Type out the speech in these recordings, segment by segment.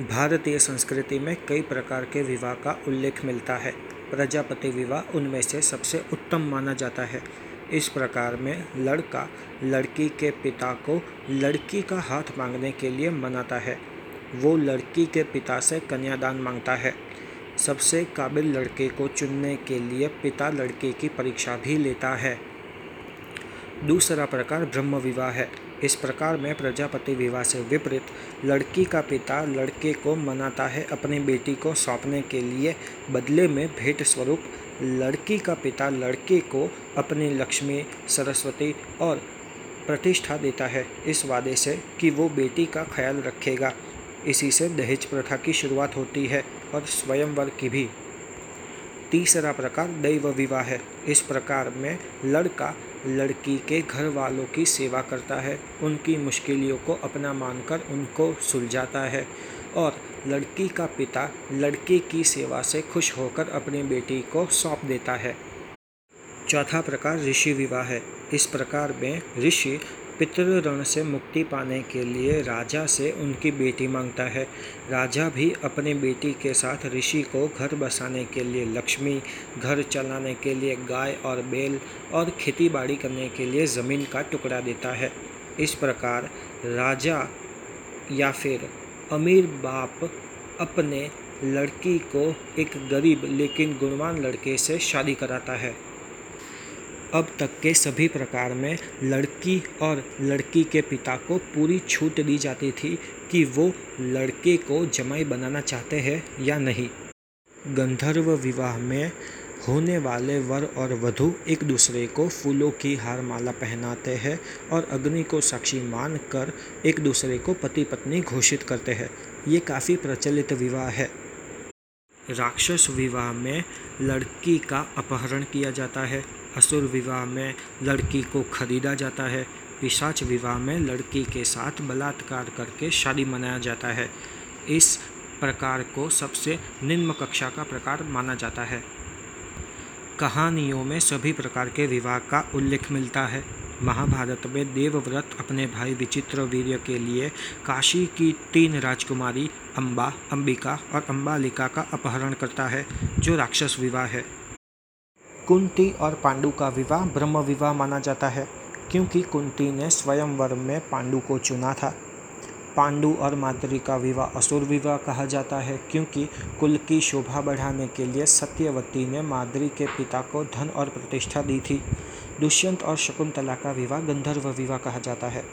भारतीय संस्कृति में कई प्रकार के विवाह का उल्लेख मिलता है। प्रजापति विवाह उनमें से सबसे उत्तम माना जाता है। इस प्रकार में लड़का लड़की के पिता को लड़की का हाथ मांगने के लिए मनाता है। वो लड़की के पिता से कन्यादान माँगता है। सबसे काबिल लड़के को चुनने के लिए पिता लड़के की परीक्षा भी लेता है। दूसरा प्रकार ब्रह्म विवाह है। इस प्रकार में प्रजापति विवाह से विपरीत लड़की का पिता लड़के को मनाता है। अपनी बेटी को सौंपने के लिए बदले में भेंट स्वरूप लड़की का पिता लड़के को अपनी लक्ष्मी, सरस्वती और प्रतिष्ठा देता है। इस वादे से कि वो बेटी का ख्याल रखेगा। इसी से दहेज प्रथा की शुरुआत होती है और स्वयंवर की भी। तीसरा प्रकार दैव विवाह है। इस प्रकार में लड़का लड़की के घर वालों की सेवा करता है। उनकी मुश्किलों को अपना मानकर उनको सुलझाता है और लड़की का पिता लड़के की सेवा से खुश होकर अपनी बेटी को सौंप देता है। चौथा प्रकार ऋषि विवाह है। इस प्रकार में ऋषि पितृ ऋण से मुक्ति पाने के लिए राजा से उनकी बेटी माँगता है। राजा भी अपनी बेटी के साथ ऋषि को घर बसाने के लिए लक्ष्मी, घर चलाने के लिए गाय और बैल और खेती बाड़ी करने के लिए ज़मीन का टुकड़ा देता है। इस प्रकार राजा या फिर अमीर बाप अपने लड़की को एक गरीब लेकिन गुणवान लड़के से शादी कराता है। अब तक के सभी प्रकार में लड़की और लड़की के पिता को पूरी छूट दी जाती थी कि वो लड़के को जमाई बनाना चाहते हैं या नहीं। गंधर्व विवाह में होने वाले वर और वधु एक दूसरे को फूलों की हार माला पहनाते हैं और अग्नि को साक्षी मान कर एक दूसरे को पति पत्नी घोषित करते हैं। ये काफ़ी प्रचलित विवाह है। राक्षस विवाह में लड़की का अपहरण किया जाता है। असुर विवाह में लड़की को खरीदा जाता है। पिशाच विवाह में लड़की के साथ बलात्कार करके शादी मनाया जाता है। इस प्रकार को सबसे निम्न कक्षा का प्रकार माना जाता है। कहानियों में सभी प्रकार के विवाह का उल्लेख मिलता है। महाभारत में देवव्रत अपने भाई विचित्र वीर्य के लिए काशी की तीन राजकुमारी अम्बा अंबिका और अम्बालिका का अपहरण करता है, जो राक्षस विवाह है। कुंती और पांडु का विवाह ब्रह्म विवाह माना जाता है, क्योंकि कुंती ने स्वयंवर में पांडु को चुना था। पांडु और माद्री का विवाह असुर विवाह कहा जाता है, क्योंकि कुल की शोभा बढ़ाने के लिए सत्यवती ने माद्री के पिता को धन और प्रतिष्ठा दी थी। दुष्यंत और शकुंतला का विवाह गंधर्व विवाह कहा जाता है।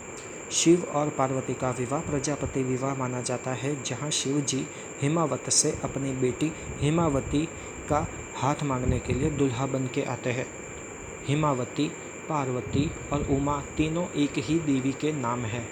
शिव और पार्वती का विवाह प्रजापति विवाह माना जाता है, जहाँ शिव जी हिमावत से अपनी बेटी हिमावती का हाथ मांगने के लिए दुल्हा बन के आते हैं। हिमावती, पार्वती और उमा तीनों एक ही देवी के नाम हैं।